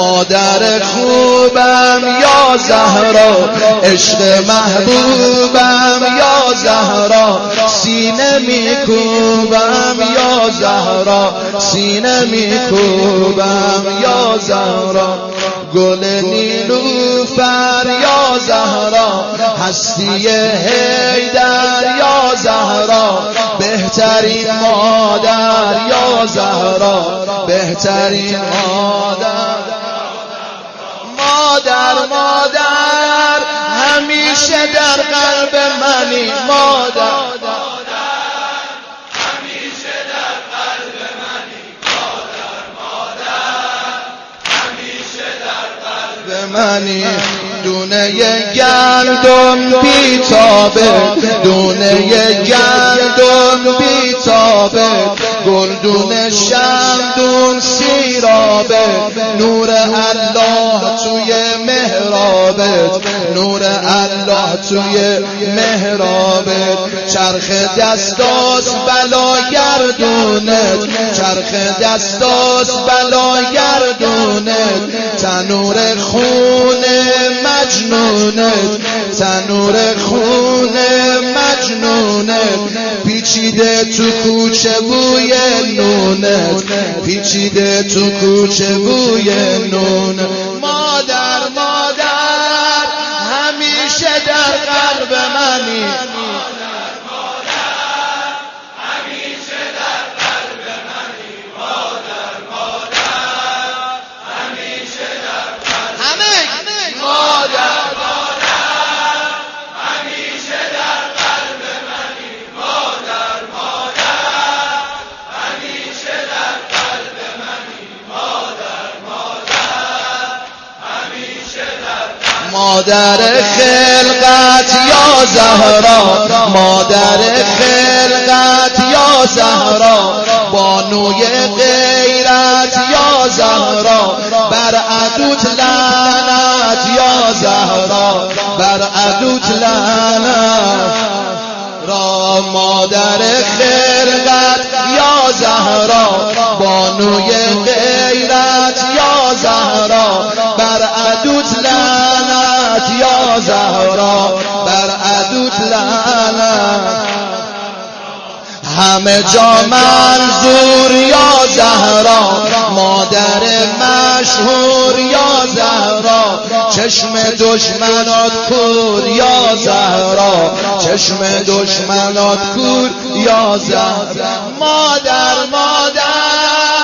مادر خوبم یا زهرا عشق محبوبم یا زهرا سینه میکوبم یا زهرا سینه میکوبم یا زهرا گل نیلوفر یا زهرا هستی هیدر یا زهرا بهترین مادر یا زهرا بهترین مادر مادر همیشه در قلب منی مادر. منی دونه گندم بیتابه دونه گندم بیتابه. گلدون شمدون سیرابه نور الله نور الله توی مهرابت چرخ دستاس بلا گردونت چرخ دستاس بلا گردونت تنور خون مجنونت تنور خون مجنونت پیچیده تو کوچه بوی نونت پیچیده تو کوچه بوی نون در قلب منی. مادر خلقت یا زهرا مادر خلقت یا زهرا بانوی غیرت یا زهرا بر عدوت لعنت یا زهرا بر عدوت لعنت. را مادر خلقت یا زهرا بانوی غیرت یا زهرا. زهرا بر عدوت لعنت. همه جا منظور یا زهرا مادر مشهور یا زهرا. چشم دشمنات کور یا زهرا. چشم دشمنات کور یا زهرا. مادر مادر.